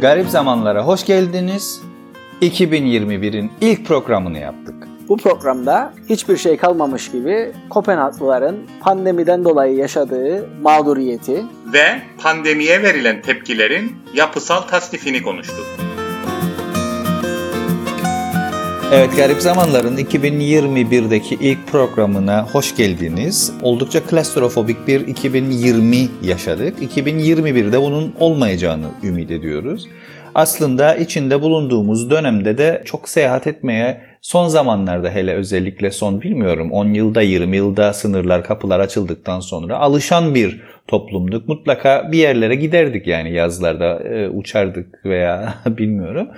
Garip zamanlara hoş geldiniz. 2021'in ilk programını yaptık. Bu programda hiçbir şey kalmamış gibi Kopenhaglıların pandemiden dolayı yaşadığı mağduriyeti ve pandemiye verilen tepkilerin yapısal tasnifini konuştuk. Evet Garip Zamanlar'ın 2021'deki ilk programına hoş geldiniz. Oldukça klastrofobik bir 2020 yaşadık. 2021'de bunun olmayacağını ümit ediyoruz. Aslında içinde bulunduğumuz dönemde de çok seyahat etmeye son zamanlarda hele özellikle son bilmiyorum 10 yılda 20 yılda sınırlar kapılar açıldıktan sonra alışan bir toplumduk. Mutlaka bir yerlere giderdik yani yazlarda e, uçardık veya bilmiyorum.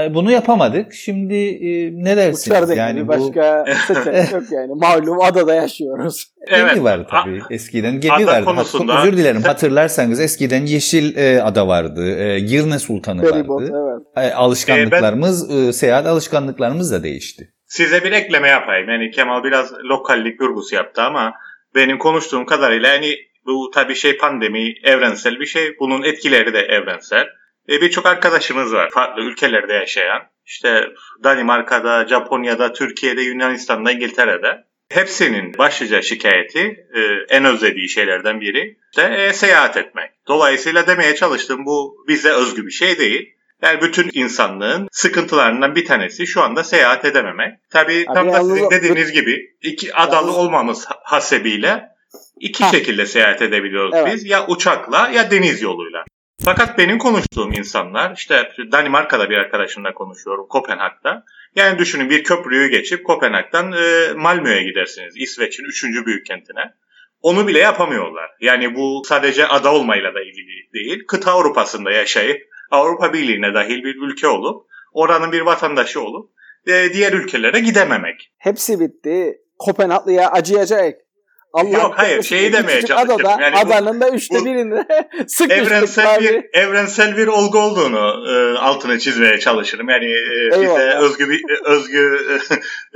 E, bunu yapamadık. Şimdi e, ne dersiniz? Uçardık yani bu... başka seçenek yok yani. Malum adada yaşıyoruz. Evet. Gemi var tabii. Eskiden gemi ada vardı. Konusunda... Özür dilerim. Hatırlarsanız eskiden Yeşil e, Ada vardı. E, Girne Sultanı Feribot, vardı. Evet. E, alışkanlıklarımız, e, ben... seyahat alışkanlıklarımız da değişti. Size bir ekleme yapayım. Yani Kemal biraz lokallik vurgusu yaptı ama benim konuştuğum kadarıyla yani bu tabii şey pandemi evrensel bir şey. Bunun etkileri de evrensel. E, Birçok arkadaşımız var farklı ülkelerde yaşayan. İşte Danimarka'da, Japonya'da, Türkiye'de, Yunanistan'da, İngiltere'de. Hepsinin başlıca şikayeti e, en özlediği şeylerden biri işte e, seyahat etmek. Dolayısıyla demeye çalıştığım bu bize özgü bir şey değil. Yani bütün insanlığın sıkıntılarından bir tanesi şu anda seyahat edememek. Tabii Abi tam da sizin dediğiniz gibi iki adalı olmamız hasebiyle iki ha. şekilde seyahat edebiliyoruz evet. biz. Ya uçakla ya deniz yoluyla. Fakat benim konuştuğum insanlar işte Danimarka'da bir arkadaşımla konuşuyorum Kopenhag'da. Yani düşünün bir köprüyü geçip Kopenhag'dan e, Malmö'ye gidersiniz. İsveç'in üçüncü büyük kentine. Onu bile yapamıyorlar. Yani bu sadece ada olmayla da ilgili değil. Kıta Avrupa'sında yaşayıp Avrupa Birliği'ne dahil bir ülke olup oranın bir vatandaşı olup e, diğer ülkelere gidememek. Hepsi bitti. Kopenhaglı'ya acıyacak. Allah Yok hayır şeyi demeye çalışıyorum. Adada, yani adanın da üçte birinde sıkıştık evrensel abi. bir evrensel bir olgu olduğunu e, altını çizmeye çalışırım. Yani e, bize özgü bir özgü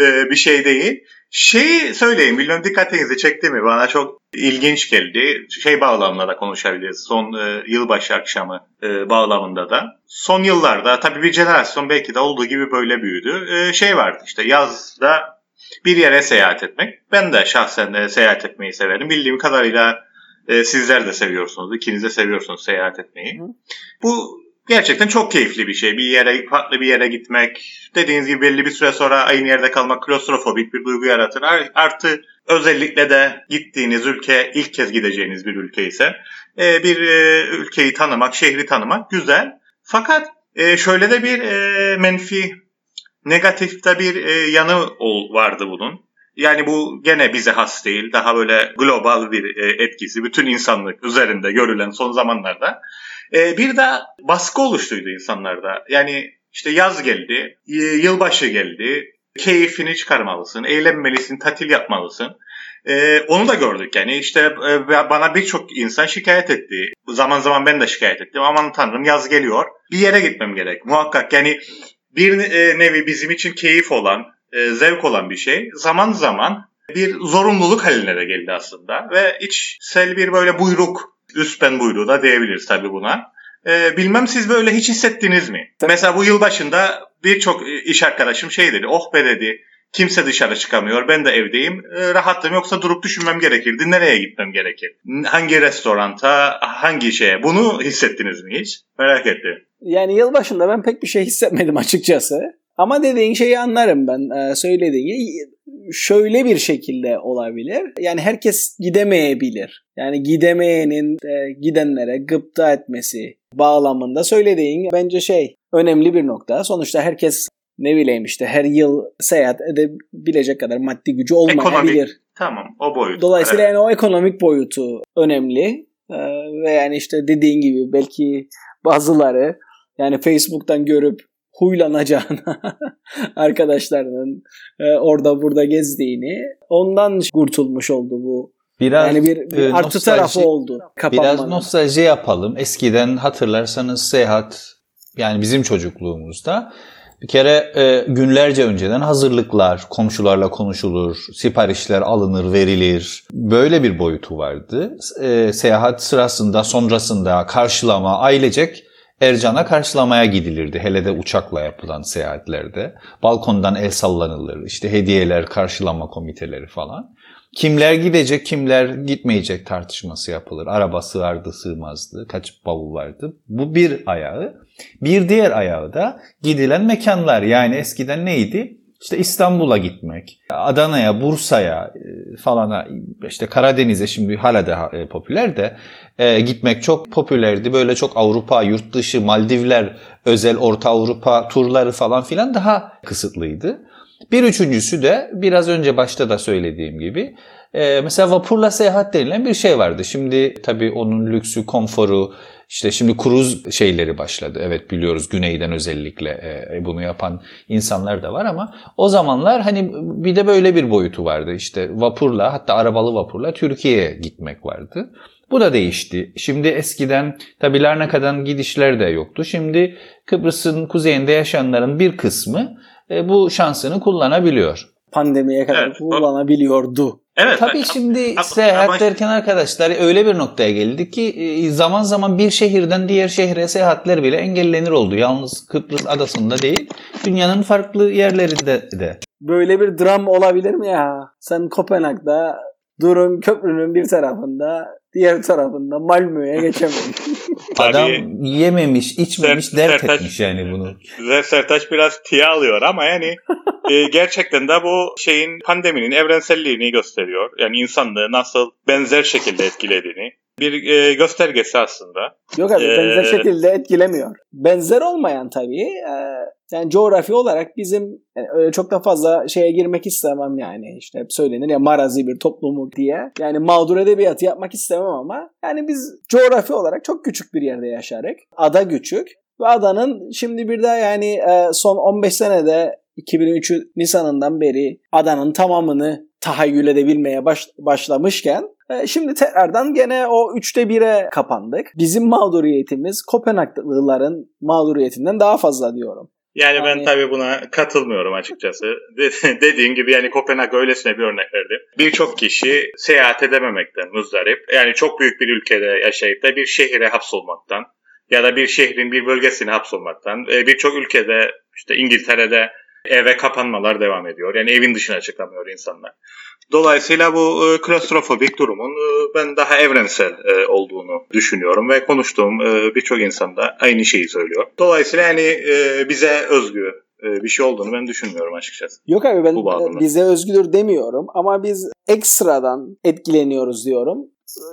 e, bir şey değil. Şeyi söyleyeyim, bilmiyorum dikkatinizi çekti mi? Bana çok ilginç geldi. Şey bağlamında da konuşabiliriz. Son e, yılbaşı akşamı e, bağlamında da. Son yıllarda tabii bir jenerasyon belki de olduğu gibi böyle büyüdü. E, şey vardı işte yazda bir yere seyahat etmek. Ben de şahsen de seyahat etmeyi severim. Bildiğim kadarıyla e, sizler de seviyorsunuz. İkiniz de seviyorsunuz seyahat etmeyi. Hı. Bu gerçekten çok keyifli bir şey. Bir yere, farklı bir yere gitmek. Dediğiniz gibi belli bir süre sonra aynı yerde kalmak klostrofobik bir duygu yaratır. Artı özellikle de gittiğiniz ülke ilk kez gideceğiniz bir ülke ise e, bir e, ülkeyi tanımak, şehri tanımak güzel. Fakat e, şöyle de bir e, menfi Negatifte bir e, yanı vardı bunun. Yani bu gene bize has değil. Daha böyle global bir e, etkisi bütün insanlık üzerinde görülen son zamanlarda. E, bir de baskı oluştuydu insanlarda. Yani işte yaz geldi, yılbaşı geldi, keyfini çıkarmalısın, eğlenmelisin, tatil yapmalısın. Ee, onu da gördük yani işte e, bana birçok insan şikayet etti. Zaman zaman ben de şikayet ettim. Aman tanrım yaz geliyor. Bir yere gitmem gerek. Muhakkak yani bir e, nevi bizim için keyif olan, e, zevk olan bir şey. Zaman zaman bir zorunluluk haline de geldi aslında. Ve içsel bir böyle buyruk, üstten buyruğu da diyebiliriz tabii buna. E, bilmem siz böyle hiç hissettiniz mi? Tabii. Mesela bu yıl başında birçok iş arkadaşım şey dedi, oh be dedi, kimse dışarı çıkamıyor, ben de evdeyim, e, rahattım yoksa durup düşünmem gerekirdi, nereye gitmem gerekir? Hangi restoranta, hangi şeye? Bunu hissettiniz mi hiç? Merak ettim. Yani yılbaşında ben pek bir şey hissetmedim açıkçası. Ama dediğin şeyi anlarım ben. Ee, söylediğin şöyle bir şekilde olabilir. Yani herkes gidemeyebilir. Yani gidemeyenin e, gidenlere gıpta etmesi bağlamında söylediğin bence şey önemli bir nokta. Sonuçta herkes ne bileyim işte her yıl seyahat edebilecek kadar maddi gücü olmayabilir. Ekonomik, tamam o boyut. Dolayısıyla evet. yani o ekonomik boyutu önemli. Ee, ve yani işte dediğin gibi belki bazıları yani Facebook'tan görüp huylanacağına arkadaşlarının e, orada burada gezdiğini ondan kurtulmuş oldu bu. Biraz yani bir, bir e, artı tarafı oldu. Kapanmanın. Biraz nostalji yapalım. Eskiden hatırlarsanız seyahat yani bizim çocukluğumuzda Bir kere e, günlerce önceden hazırlıklar, komşularla konuşulur, siparişler alınır, verilir. Böyle bir boyutu vardı. E, seyahat sırasında, sonrasında karşılama, ailecek Ercan'a karşılamaya gidilirdi. Hele de uçakla yapılan seyahatlerde. Balkondan el sallanılır. İşte hediyeler, karşılama komiteleri falan. Kimler gidecek, kimler gitmeyecek tartışması yapılır. Araba sığardı, sığmazdı. Kaç bavul vardı. Bu bir ayağı. Bir diğer ayağı da gidilen mekanlar. Yani eskiden neydi? İşte İstanbul'a gitmek, Adana'ya, Bursa'ya e, falana, işte Karadeniz'e şimdi hala da e, popüler de e, gitmek çok popülerdi. Böyle çok Avrupa, yurt dışı, Maldivler, özel Orta Avrupa turları falan filan daha kısıtlıydı. Bir üçüncüsü de biraz önce başta da söylediğim gibi e, mesela vapurla seyahat denilen bir şey vardı. Şimdi tabii onun lüksü, konforu, işte şimdi kruz şeyleri başladı. Evet biliyoruz güneyden özellikle e, bunu yapan insanlar da var ama o zamanlar hani bir de böyle bir boyutu vardı. İşte vapurla hatta arabalı vapurla Türkiye'ye gitmek vardı. Bu da değişti. Şimdi eskiden tabi Larnaka'dan gidişler de yoktu. Şimdi Kıbrıs'ın kuzeyinde yaşayanların bir kısmı e, bu şansını kullanabiliyor. Pandemiye kadar evet, kullanabiliyordu. Evet. Tabii şimdi ama, seyahat ama... derken arkadaşlar öyle bir noktaya geldik ki e, zaman zaman bir şehirden diğer şehre seyahatler bile engellenir oldu. Yalnız Kıbrıs adasında değil, dünyanın farklı yerlerinde de. Böyle bir dram olabilir mi ya? Sen Kopenhag'da Durun köprünün bir tarafında, diğer tarafında Malmö'ye geçememiş. Adam yememiş, içmemiş, Sert, dert Sertaç, etmiş yani bunu. Sertaç biraz tiye alıyor ama yani e, gerçekten de bu şeyin pandeminin evrenselliğini gösteriyor. Yani insanlığı nasıl benzer şekilde etkilediğini bir e, göstergesi aslında. Yok abi ee, benzer şekilde etkilemiyor. Benzer olmayan tabii. E, yani coğrafi olarak bizim yani öyle çok da fazla şeye girmek istemem yani. İşte hep söylenir ya marazi bir toplumu diye. Yani mağdur edebiyatı yapmak istemem ama yani biz coğrafi olarak çok küçük bir yerde yaşarık. Ada küçük. Ve adanın şimdi bir daha yani e, son 15 senede 2003 Nisan'ından beri adanın tamamını tahayyül edebilmeye baş, başlamışken şimdi tekrardan gene o üçte bire kapandık. Bizim mağduriyetimiz Kopenhaglıların mağduriyetinden daha fazla diyorum. Yani, yani ben tabii buna katılmıyorum açıkçası. Dediğin gibi yani Kopenhag öylesine bir örnek verdi. Birçok kişi seyahat edememekten muzdarip. Yani çok büyük bir ülkede yaşayıp da bir şehire hapsolmaktan ya da bir şehrin bir bölgesine hapsolmaktan. E, birçok ülkede işte İngiltere'de eve kapanmalar devam ediyor. Yani evin dışına çıkamıyor insanlar. Dolayısıyla bu e, klostrofobik durumun e, ben daha evrensel e, olduğunu düşünüyorum ve konuştuğum e, birçok insan da aynı şeyi söylüyor. Dolayısıyla yani e, bize özgü e, bir şey olduğunu ben düşünmüyorum açıkçası. Yok abi ben bize özgüdür demiyorum ama biz ekstradan etkileniyoruz diyorum.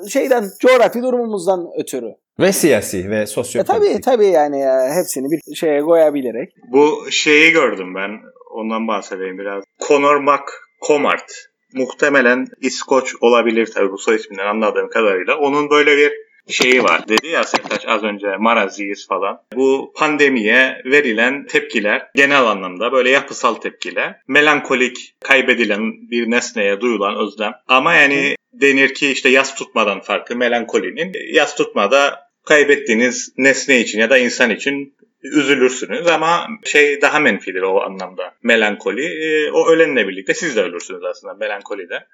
Şeyden coğrafi durumumuzdan ötürü. Ve siyasi ve sosyopolitik. E, tabii tabii yani ya, hepsini bir şeye koyabilerek. Bu şeyi gördüm ben. Ondan bahsedeyim biraz. Conor McComart. Muhtemelen İskoç olabilir tabii bu soy isminden anladığım kadarıyla. Onun böyle bir şeyi var. Dedi ya Sertaç az önce maraziyiz falan. Bu pandemiye verilen tepkiler genel anlamda böyle yapısal tepkiler. Melankolik, kaybedilen bir nesneye duyulan özlem. Ama yani denir ki işte yas tutmadan farklı melankolinin. Yas tutmada kaybettiğiniz nesne için ya da insan için üzülürsünüz ama şey daha menfidir o anlamda melankoli. E, o ölenle birlikte siz de ölürsünüz aslında melankolide.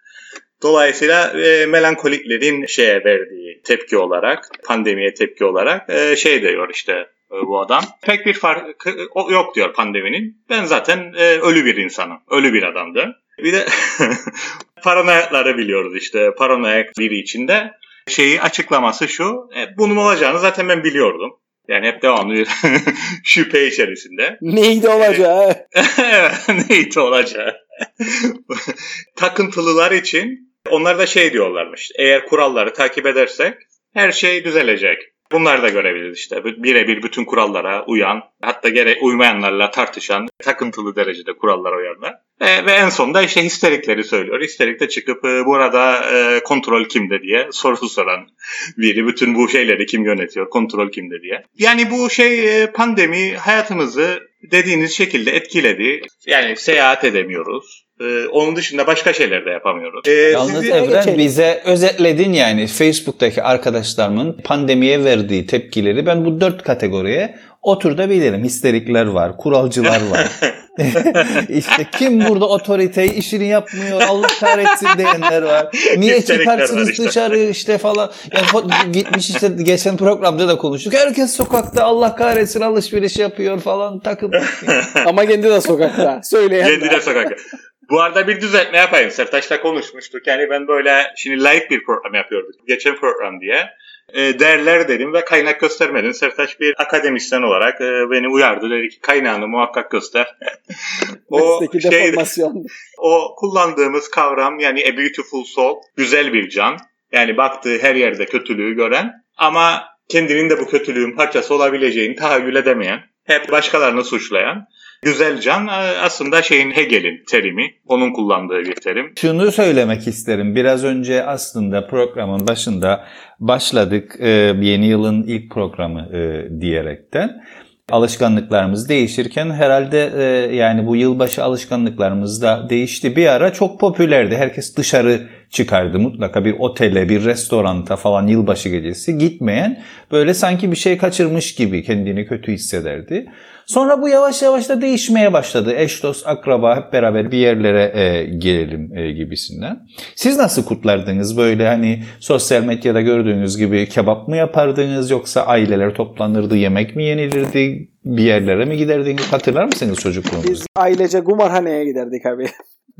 Dolayısıyla e, melankoliklerin şeye verdiği tepki olarak, pandemiye tepki olarak e, şey diyor işte e, bu adam. Pek bir fark yok diyor pandeminin. Ben zaten e, ölü bir insanım, ölü bir adamdı. Bir de paranoyakları biliyoruz işte paranoyak biri içinde şeyi açıklaması şu. E, bunun olacağını zaten ben biliyordum. Yani hep devamlı şüphe içerisinde. Neydi olacağı? neydi olacağı. Takıntılılar için onlar da şey diyorlarmış. Eğer kuralları takip edersek her şey düzelecek. Bunlar da görebiliriz işte. Birebir bütün kurallara uyan, hatta gere uymayanlarla tartışan, takıntılı derecede kurallara uyanlar. E, ve en sonunda işte histerikleri söylüyor. Histerikte çıkıp e, burada e, kontrol kimde diye soru soran biri. Bütün bu şeyleri kim yönetiyor, kontrol kimde diye. Yani bu şey e, pandemi hayatımızı dediğiniz şekilde etkiledi. Yani seyahat edemiyoruz. Ee, onun dışında başka şeyler de yapamıyoruz. Ee, Yalnız sizi... Evren geçelim. bize özetledin yani Facebook'taki arkadaşlarımın pandemiye verdiği tepkileri ben bu dört kategoriye Otur bilirim. Histerikler var, kuralcılar var. İşte kim burada otoriteyi işini yapmıyor Allah kahretsin diyenler var. Niye çıkarsınız işte. dışarı işte falan. Yani gitmiş işte geçen programda da konuştuk. Herkes sokakta Allah kahretsin alışveriş yapıyor falan takım. Ama kendi de sokakta. Söyleyen Kendi de sokakta. Bu arada bir düzeltme yapayım. Sertaç'la konuşmuştuk. Yani ben böyle şimdi layık bir program yapıyorduk. Geçen program diye. E, değerler dedim ve kaynak göstermedim. Sertaç bir akademisyen olarak e, beni uyardı. Dedi ki kaynağını muhakkak göster. o şey, o kullandığımız kavram yani a beautiful soul, güzel bir can. Yani baktığı her yerde kötülüğü gören ama kendinin de bu kötülüğün parçası olabileceğini tahayyül edemeyen, hep başkalarını suçlayan Güzel can e, aslında şeyin Hegel'in terimi. Onun kullandığı bir terim. Şunu söylemek isterim. Biraz önce aslında programın başında başladık e, yeni yılın ilk programı e, diyerekten alışkanlıklarımız değişirken herhalde yani bu yılbaşı alışkanlıklarımız da değişti. Bir ara çok popülerdi. Herkes dışarı çıkardı. Mutlaka bir otele, bir restoranta falan yılbaşı gecesi gitmeyen böyle sanki bir şey kaçırmış gibi kendini kötü hissederdi. Sonra bu yavaş yavaş da değişmeye başladı. Eş, dost, akraba hep beraber bir yerlere e, gelelim e, gibisinden. Siz nasıl kutlardınız? Böyle hani sosyal medyada gördüğünüz gibi kebap mı yapardınız yoksa aileler toplanırdı, yemek mi yenilirdi, bir yerlere mi giderdiniz? Hatırlar mısınız çocukluğunuzda? Biz ailece kumarhaneye giderdik abi.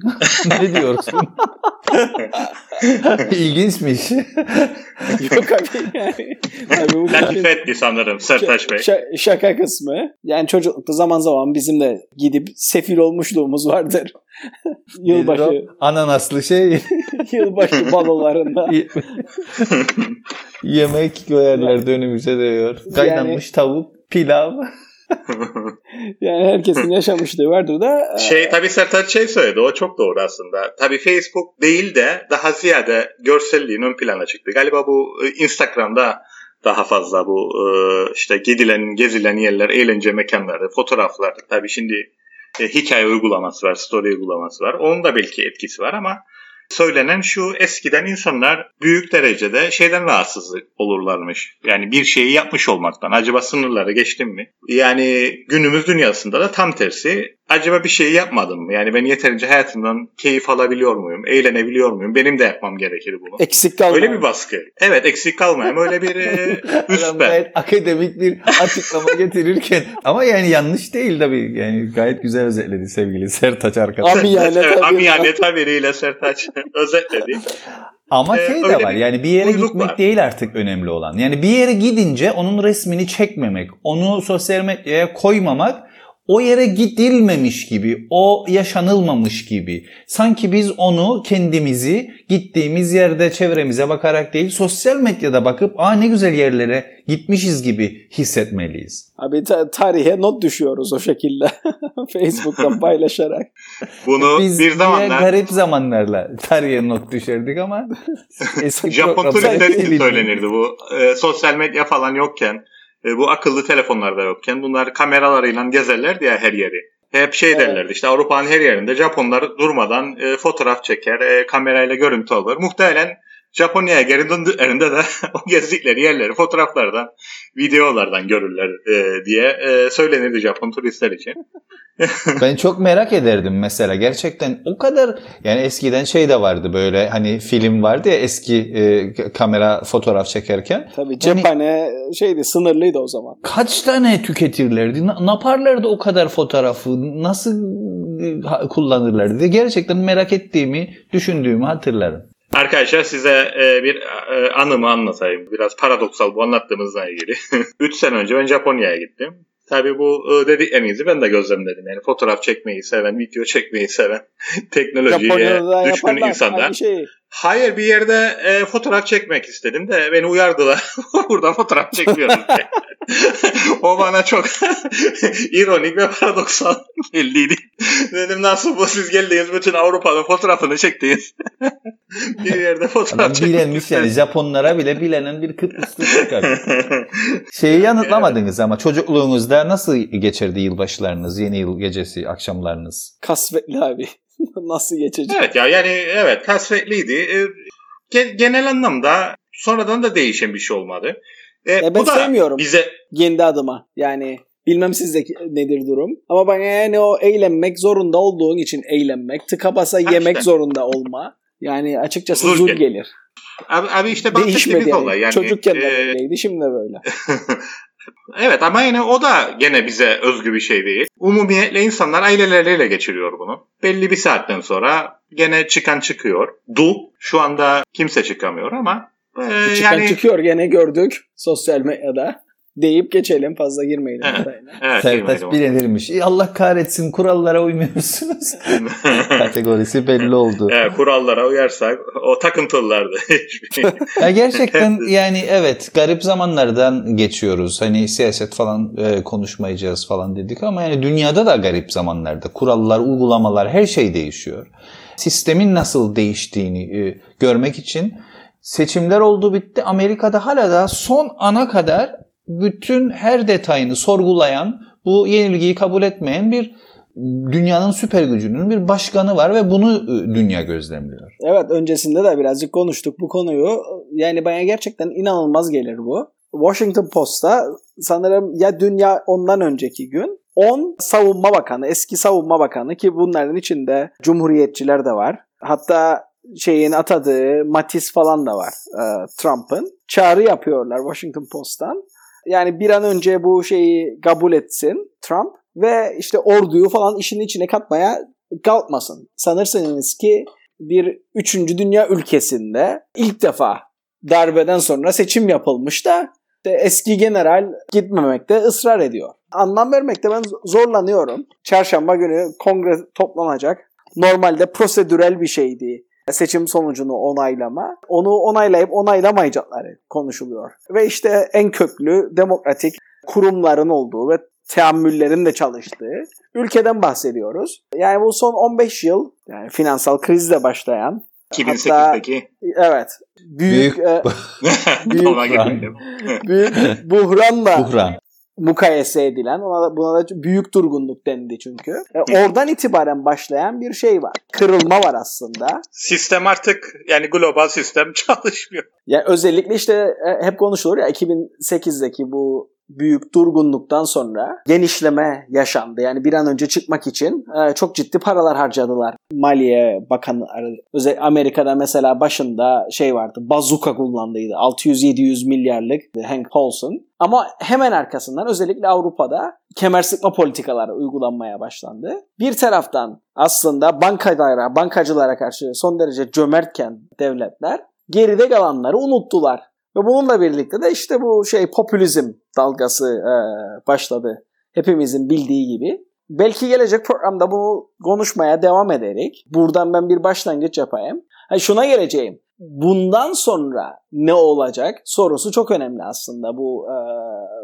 ne diyorsun? İlginçmiş. Yok abi yani. Abi Latife etti sanırım Sertaç Bey. Ş- şaka kısmı. Yani çocuklukta zaman zaman bizim de gidip sefil olmuşluğumuz vardır. Yılbaşı. Ananaslı şey. Yılbaşı balolarında. Yemek koyarlar önümüze diyor. Kaynanmış yani... tavuk, pilav. yani herkesin yaşamışlığı vardır da. Şey tabii Sertaç şey söyledi o çok doğru aslında. Tabii Facebook değil de daha ziyade görselliğin ön plana çıktı. Galiba bu e, Instagram'da daha fazla bu e, işte gidilen, gezilen yerler, eğlence mekanları, fotoğraflar. Tabii şimdi e, hikaye uygulaması var, story uygulaması var. Onun da belki etkisi var ama Söylenen şu eskiden insanlar büyük derecede şeyden rahatsız olurlarmış. Yani bir şeyi yapmış olmaktan. Acaba sınırları geçtim mi? Yani günümüz dünyasında da tam tersi. Acaba bir şey yapmadım mı? Yani ben yeterince hayatımdan keyif alabiliyor muyum? Eğlenebiliyor muyum? Benim de yapmam gerekir bunu. Eksik kalmayayım. Öyle bir baskı. Evet eksik kalmayayım. Öyle bir e, üst ben. akademik bir açıklama getirirken ama yani yanlış değil tabii. Yani gayet güzel özetledi sevgili Sertaç arkadaş. Amiyane evet, amiyane tabiriyle Sertaç özetledi. Ama ee, şey de var yani bir yere gitmek var. değil artık önemli olan. Yani bir yere gidince onun resmini çekmemek, onu sosyal medyaya koymamak o yere gidilmemiş gibi, o yaşanılmamış gibi. Sanki biz onu kendimizi gittiğimiz yerde çevremize bakarak değil, sosyal medyada bakıp aa ne güzel yerlere gitmişiz gibi hissetmeliyiz. Abi ta- tarihe not düşüyoruz o şekilde. Facebook'tan paylaşarak. Bunu biz bir zamanlar... garip zamanlarla tarihe not düşerdik ama eski Japon turistler için söylenirdi bu. E, sosyal medya falan yokken e, bu akıllı telefonlarda yokken bunlar kameralarıyla gezerler diye her yeri. Hep şey evet. derlerdi işte Avrupa'nın her yerinde Japonlar durmadan e, fotoğraf çeker, e, kamerayla görüntü alır. Muhtemelen Japonya'ya geri döndüklerinde de o gezdikleri yerleri fotoğraflardan, videolardan görürler e, diye e, söylenirdi Japon turistler için. ben çok merak ederdim mesela gerçekten o kadar yani eskiden şey de vardı böyle hani film vardı ya eski e, kamera fotoğraf çekerken. Tabii cephane yani, şeydi sınırlıydı o zaman. Kaç tane tüketirlerdi? Ne yaparlardı o kadar fotoğrafı? Nasıl e, kullanırlardı diye gerçekten merak ettiğimi, düşündüğümü hatırlarım. Arkadaşlar size e, bir e, anımı anlatayım. Biraz paradoksal bu anlattığımızla ilgili. 3 sene önce ben Japonya'ya gittim. Tabii bu e, dediklerinizi ben de gözlemledim. Yani fotoğraf çekmeyi seven, video çekmeyi seven, teknolojiye düşkün insanlar. Şey. Hayır bir yerde e, fotoğraf çekmek istedim de beni uyardılar. Burada fotoğraf çekmiyoruz. o bana çok ironik ve paradoksal belliydi. Dedim nasıl bu siz geldiniz bütün Avrupa'nın fotoğrafını çektiniz. bir yerde fotoğraf çekmek Bilenmiş yani Japonlara bile bilenen bir Kıbrıslı çıkar. Şeyi yanıtlamadınız ama çocukluğunuzda nasıl geçirdi yılbaşlarınız, yeni yıl gecesi, akşamlarınız? Kasvetli abi. nasıl geçecek? Evet ya yani evet kasvetliydi. Ee, genel anlamda sonradan da değişen bir şey olmadı. E, ya ben bu da sevmiyorum bize kendi adıma. Yani Bilmem sizde nedir durum. Ama bana yani o eğlenmek zorunda olduğun için eğlenmek, tıka basa yemek işte. zorunda olma. Yani açıkçası Zul zul gelir. Abi, abi işte bahsettiğimiz yani. olay. Yani, Çocukken de e, böyleydi şimdi de böyle. evet ama yine o da gene bize özgü bir şey değil. Umumiyetle insanlar aileleriyle geçiriyor bunu. Belli bir saatten sonra gene çıkan çıkıyor. Du şu anda kimse çıkamıyor ama e, Çıkan yani çıkıyor gene gördük sosyal medyada. Deyip geçelim fazla girmeyelim. Evet. Sertaç bilinirmiş. "İyi, Allah kahretsin kurallara uymuyorsunuz. Kategorisi belli oldu. Evet, kurallara uyarsak o takıntılılardı. Ya gerçekten yani evet garip zamanlardan geçiyoruz. Hani siyaset falan e, konuşmayacağız falan dedik ama yani dünyada da garip zamanlarda kurallar, uygulamalar her şey değişiyor. Sistemin nasıl değiştiğini e, görmek için seçimler oldu bitti. Amerika'da hala da son ana kadar bütün her detayını sorgulayan, bu yenilgiyi kabul etmeyen bir dünyanın süper gücünün bir başkanı var ve bunu e, dünya gözlemliyor. Evet öncesinde de birazcık konuştuk bu konuyu. Yani bana gerçekten inanılmaz gelir bu. Washington Post'ta sanırım ya dünya ondan önceki gün 10 savunma bakanı, eski savunma bakanı ki bunların içinde cumhuriyetçiler de var. Hatta şeyin atadığı Mattis falan da var e, Trump'ın. Çağrı yapıyorlar Washington Post'tan. Yani bir an önce bu şeyi kabul etsin Trump ve işte orduyu falan işin içine katmaya kalkmasın. Sanırsınız ki bir üçüncü dünya ülkesinde ilk defa darbeden sonra seçim yapılmış da işte eski general gitmemekte ısrar ediyor. Anlam vermekte ben zorlanıyorum. Çarşamba günü kongre toplanacak. Normalde prosedürel bir şeydi seçim sonucunu onaylama. Onu onaylayıp onaylamayacakları konuşuluyor. Ve işte en köklü demokratik kurumların olduğu ve teamüllerin de çalıştığı ülkeden bahsediyoruz. Yani bu son 15 yıl yani finansal krizle başlayan 2008'deki evet büyük Büyük- e, büyük- büyük buhranla Buhran. Mukayese edilen ona da, buna da büyük durgunluk dendi çünkü. E, oradan itibaren başlayan bir şey var. Kırılma var aslında. Sistem artık yani global sistem çalışmıyor. Ya özellikle işte e, hep konuşulur ya 2008'deki bu büyük durgunluktan sonra genişleme yaşandı. Yani bir an önce çıkmak için e, çok ciddi paralar harcadılar. Maliye Bakanı özel Amerika'da mesela başında şey vardı. Bazuka kullandıydı. 600-700 milyarlık Hank Paulson. Ama hemen arkasından özellikle Avrupa'da kemer sıkma politikaları uygulanmaya başlandı. Bir taraftan aslında bankalara, bankacılara karşı son derece cömertken devletler geride kalanları unuttular. Ve bununla birlikte de işte bu şey popülizm dalgası e, başladı. Hepimizin bildiği gibi. Belki gelecek programda bunu konuşmaya devam ederek buradan ben bir başlangıç yapayım. Ha, şuna geleceğim. Bundan sonra ne olacak sorusu çok önemli aslında bu e,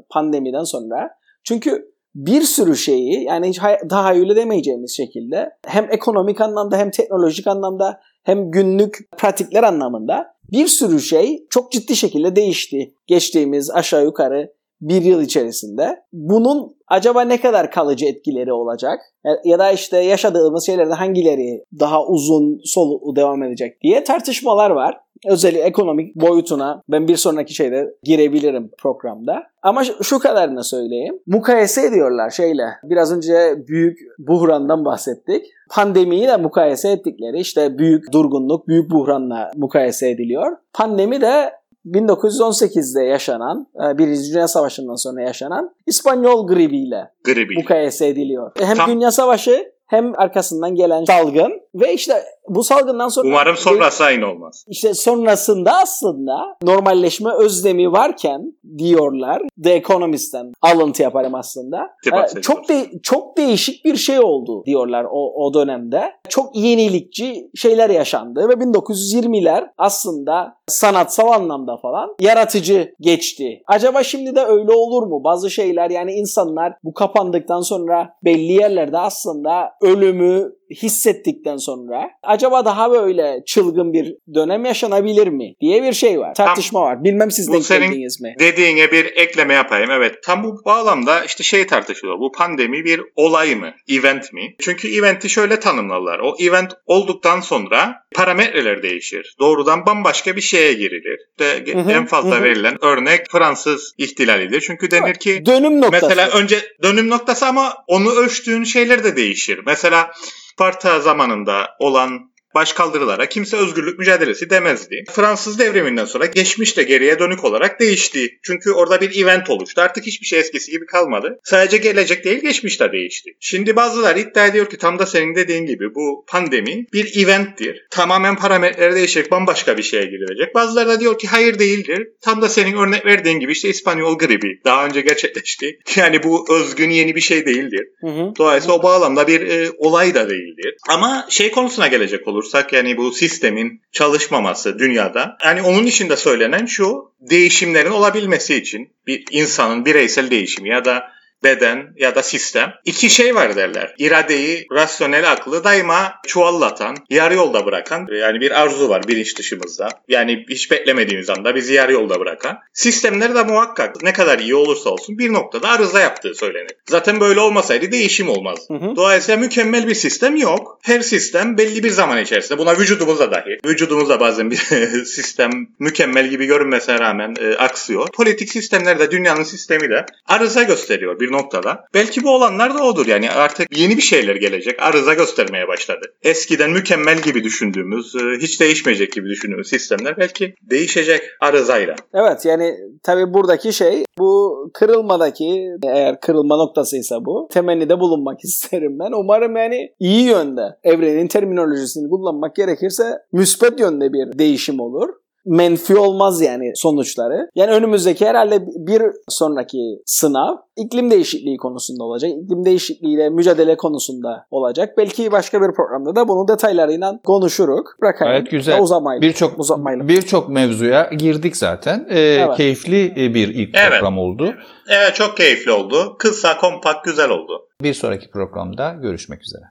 pandemiden sonra. Çünkü bir sürü şeyi yani hiç tahayyül edemeyeceğimiz şekilde hem ekonomik anlamda hem teknolojik anlamda hem günlük pratikler anlamında bir sürü şey çok ciddi şekilde değişti geçtiğimiz aşağı yukarı bir yıl içerisinde. Bunun acaba ne kadar kalıcı etkileri olacak? Ya- da işte yaşadığımız şeylerde hangileri daha uzun soluklu devam edecek diye tartışmalar var. Özellikle ekonomik boyutuna ben bir sonraki şeyde girebilirim programda. Ama şu kadarını söyleyeyim. Mukayese ediyorlar şeyle. Biraz önce büyük buhrandan bahsettik. Pandemiyi de mukayese ettikleri işte büyük durgunluk, büyük buhranla mukayese ediliyor. Pandemi de 1918'de yaşanan, e, Birinci Dünya Savaşı'ndan sonra yaşanan İspanyol gribiyle Gribi. mukayese ediliyor. Hem Tam- Dünya Savaşı hem arkasından gelen salgın ve işte bu salgından sonra Umarım sonrası aynı olmaz. işte sonrasında aslında normalleşme özlemi varken diyorlar The Economist'ten alıntı yaparım aslında. Ee, atıyorlar. çok de, çok değişik bir şey oldu diyorlar o, o dönemde. Çok yenilikçi şeyler yaşandı ve 1920'ler aslında sanatsal anlamda falan yaratıcı geçti. Acaba şimdi de öyle olur mu? Bazı şeyler yani insanlar bu kapandıktan sonra belli yerlerde aslında ölümü hissettikten sonra acaba daha böyle çılgın bir dönem yaşanabilir mi diye bir şey var. Tartışma var. Bilmem siz denk geldiniz mi? Dediğin dediğine bir ekleme yapayım. Evet tam bu bağlamda işte şey tartışılıyor. Bu pandemi bir olay mı? Event mi? Çünkü eventi şöyle tanımlarlar. O event olduktan sonra parametreler değişir. Doğrudan bambaşka bir şeye girilir. İşte Hı hı, en fazla hı. verilen örnek Fransız ihtilalidir. Çünkü denir ki Dönüm noktası. Mesela önce dönüm noktası ama onu ölçtüğün şeyler de değişir. Mesela Sparta zamanında olan başkaldırılara kimse özgürlük mücadelesi demezdi. Fransız devriminden sonra geçmiş de geriye dönük olarak değişti. Çünkü orada bir event oluştu. Artık hiçbir şey eskisi gibi kalmadı. Sadece gelecek değil geçmiş de değişti. Şimdi bazıları iddia ediyor ki tam da senin dediğin gibi bu pandemi bir eventtir. Tamamen parametreleri değişecek bambaşka bir şeye girilecek. Bazıları da diyor ki hayır değildir. Tam da senin örnek verdiğin gibi işte İspanyol gribi daha önce gerçekleşti. Yani bu özgün yeni bir şey değildir. Hı hı. Dolayısıyla o bağlamda bir e, olay da değildir. Ama şey konusuna gelecek olursak yani bu sistemin çalışmaması dünyada. Yani onun içinde söylenen şu değişimlerin olabilmesi için bir insanın bireysel değişimi ya da beden ya da sistem. iki şey var derler. İradeyi, rasyonel aklı daima çuallatan, yarı yolda bırakan yani bir arzu var bilinç dışımızda. Yani hiç beklemediğimiz anda bizi yarı yolda bırakan. Sistemler de muhakkak ne kadar iyi olursa olsun bir noktada arıza yaptığı söylenir. Zaten böyle olmasaydı değişim olmaz. Hı hı. Dolayısıyla mükemmel bir sistem yok. Her sistem belli bir zaman içerisinde buna vücudumuzda dahi. Vücudumuzda bazen bir sistem mükemmel gibi görünmesine rağmen e, aksıyor. Politik sistemler de dünyanın sistemi de arıza gösteriyor bir noktada. Belki bu olanlar da odur. Yani artık yeni bir şeyler gelecek. Arıza göstermeye başladı. Eskiden mükemmel gibi düşündüğümüz, e, hiç değişmeyecek gibi düşündüğümüz sistemler belki değişecek arızayla. Evet yani tabii buradaki şey bu kırılmadaki eğer kırılma noktasıysa bu temennide bulunmak isterim ben. Umarım yani iyi yönde evrenin terminolojisini kullanmak gerekirse müspet yönde bir değişim olur. Menfi olmaz yani sonuçları. Yani önümüzdeki herhalde bir sonraki sınav iklim değişikliği konusunda olacak. İklim değişikliğiyle mücadele konusunda olacak. Belki başka bir programda da bunu detaylarıyla konuşuruz. Bırakayım. Gayet güzel. Uzamayla. Birçok Uzamayla. birçok mevzuya girdik zaten. Ee, Evet. Keyifli e, bir ilk Evet. program oldu. Evet çok keyifli oldu. Kısa, kompakt, güzel oldu. Bir sonraki programda görüşmek üzere.